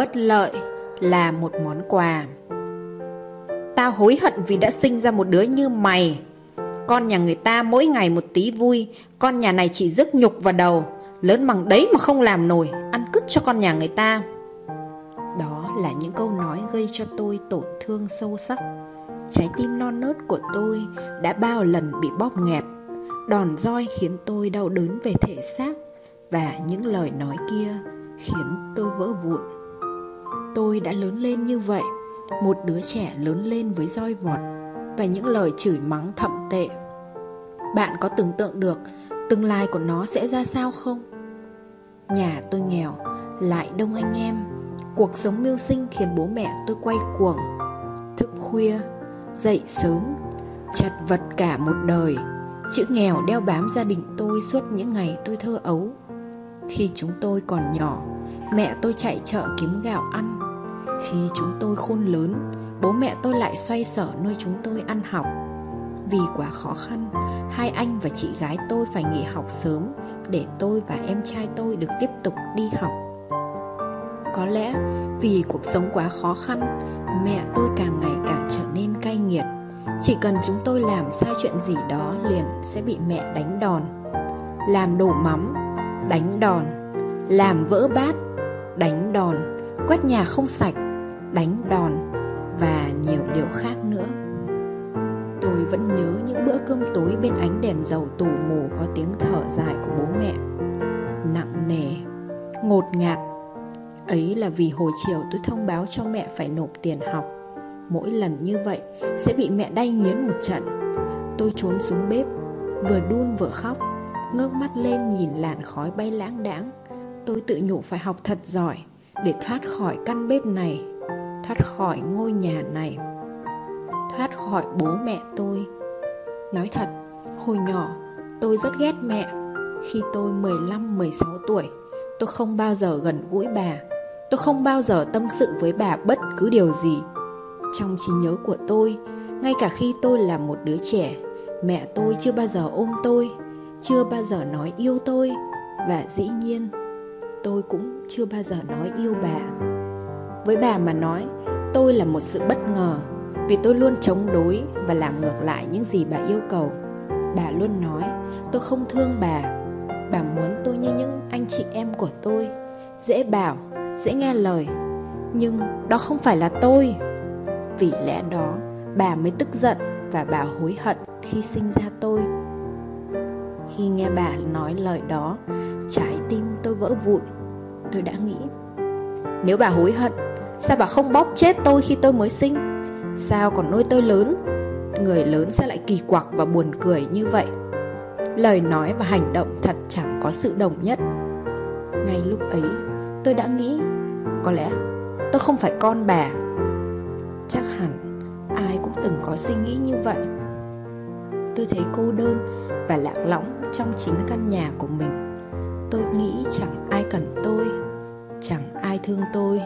Bất lợi là một món quà. Tao hối hận vì đã sinh ra một đứa như mày. Con nhà người ta mỗi ngày một tí vui, Con nhà này chỉ rước nhục vào đầu, Lớn bằng đấy mà không làm nổi, Ăn cứt cho con nhà người ta. Đó là những câu nói gây cho tôi tổn thương sâu sắc. Trái tim non nớt của tôi đã bao lần bị bóp nghẹt, Đòn roi khiến tôi đau đớn về thể xác Và những lời nói kia khiến tôi vỡ vụn. Tôi đã lớn lên như vậy. Một đứa trẻ lớn lên với roi vọt Và những lời chửi mắng thậm tệ. Bạn có tưởng tượng được Tương lai của nó sẽ ra sao không? Nhà tôi nghèo, Lại đông anh em. Cuộc sống mưu sinh khiến bố mẹ tôi quay cuồng. Thức khuya, Dậy sớm, Chật vật cả một đời. Chữ nghèo đeo bám gia đình tôi suốt những ngày tôi thơ ấu. Khi chúng tôi còn nhỏ, Mẹ tôi chạy chợ kiếm gạo ăn. Khi chúng tôi khôn lớn Bố mẹ tôi lại xoay sở nuôi chúng tôi ăn học. Vì quá khó khăn Hai anh và chị gái tôi phải nghỉ học sớm Để tôi và em trai tôi được tiếp tục đi học. Có lẽ vì cuộc sống quá khó khăn Mẹ tôi càng ngày càng trở nên cay nghiệt. Chỉ cần chúng tôi làm sai chuyện gì đó liền sẽ bị mẹ đánh đòn. Làm đổ mắm, đánh đòn. Làm vỡ bát, đánh đòn. Quét nhà không sạch, đánh đòn Và nhiều điều khác nữa. Tôi vẫn nhớ những bữa cơm tối bên ánh đèn dầu tù mù có tiếng thở dài của bố mẹ. Nặng nề, ngột ngạt. Ấy là vì hồi chiều tôi thông báo cho mẹ phải nộp tiền học. Mỗi lần như vậy sẽ bị mẹ đay nghiến một trận. Tôi trốn xuống bếp Vừa đun vừa khóc Ngước mắt lên nhìn làn khói bay lãng đãng. Tôi tự nhủ phải học thật giỏi Để thoát khỏi căn bếp này. Thoát khỏi ngôi nhà này, Thoát khỏi bố mẹ tôi. Nói thật, Hồi nhỏ, tôi rất ghét mẹ. Khi tôi 15-16 tuổi, Tôi không bao giờ gần gũi bà. Tôi không bao giờ tâm sự với bà bất cứ điều gì. Trong trí nhớ của tôi, Ngay cả khi tôi là một đứa trẻ, Mẹ tôi chưa bao giờ ôm tôi, Chưa bao giờ nói yêu tôi. Và dĩ nhiên, Tôi cũng chưa bao giờ nói yêu bà. Với bà mà nói, Tôi là một sự bất ngờ, Vì tôi luôn chống đối Và làm ngược lại những gì bà yêu cầu. Bà luôn nói, Tôi không thương bà. Bà muốn tôi như những anh chị em của tôi. Dễ bảo, dễ nghe lời, nhưng đó không phải là tôi. Vì lẽ đó, bà mới tức giận và bà hối hận khi sinh ra tôi. Khi nghe bà nói lời đó, trái tim tôi vỡ vụn. Tôi đã nghĩ, nếu bà hối hận sao bà không bóp chết tôi khi tôi mới sinh? Sao còn nuôi tôi lớn? Người lớn sẽ lại kỳ quặc và buồn cười như vậy. Lời nói và hành động thật chẳng có sự đồng nhất. Ngay lúc ấy, tôi đã nghĩ, có lẽ tôi không phải con bà. Chắc hẳn ai cũng từng có suy nghĩ như vậy. Tôi thấy cô đơn và lạc lõng trong chính căn nhà của mình. Tôi nghĩ chẳng ai cần tôi, chẳng ai thương tôi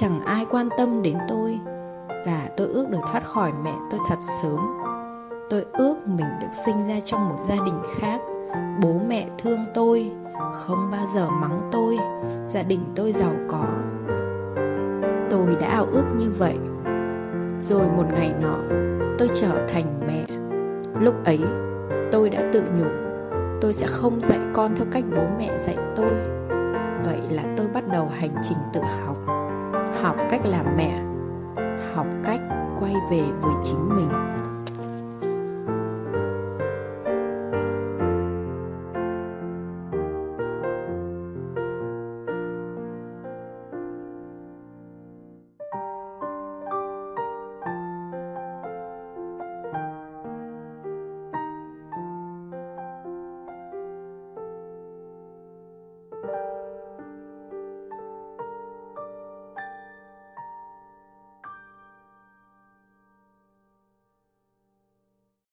chẳng ai quan tâm đến tôi. Và tôi ước được thoát khỏi mẹ tôi thật sớm. Tôi ước mình được sinh ra trong một gia đình khác. Bố mẹ thương tôi, không bao giờ mắng tôi. Gia đình tôi giàu có. Tôi đã ao ước như vậy. Rồi một ngày nọ, tôi trở thành mẹ. Lúc ấy, tôi đã tự nhủ, tôi sẽ không dạy con theo cách bố mẹ dạy tôi. Vậy là tôi bắt đầu hành trình tự học học cách làm mẹ học cách quay về với chính mình.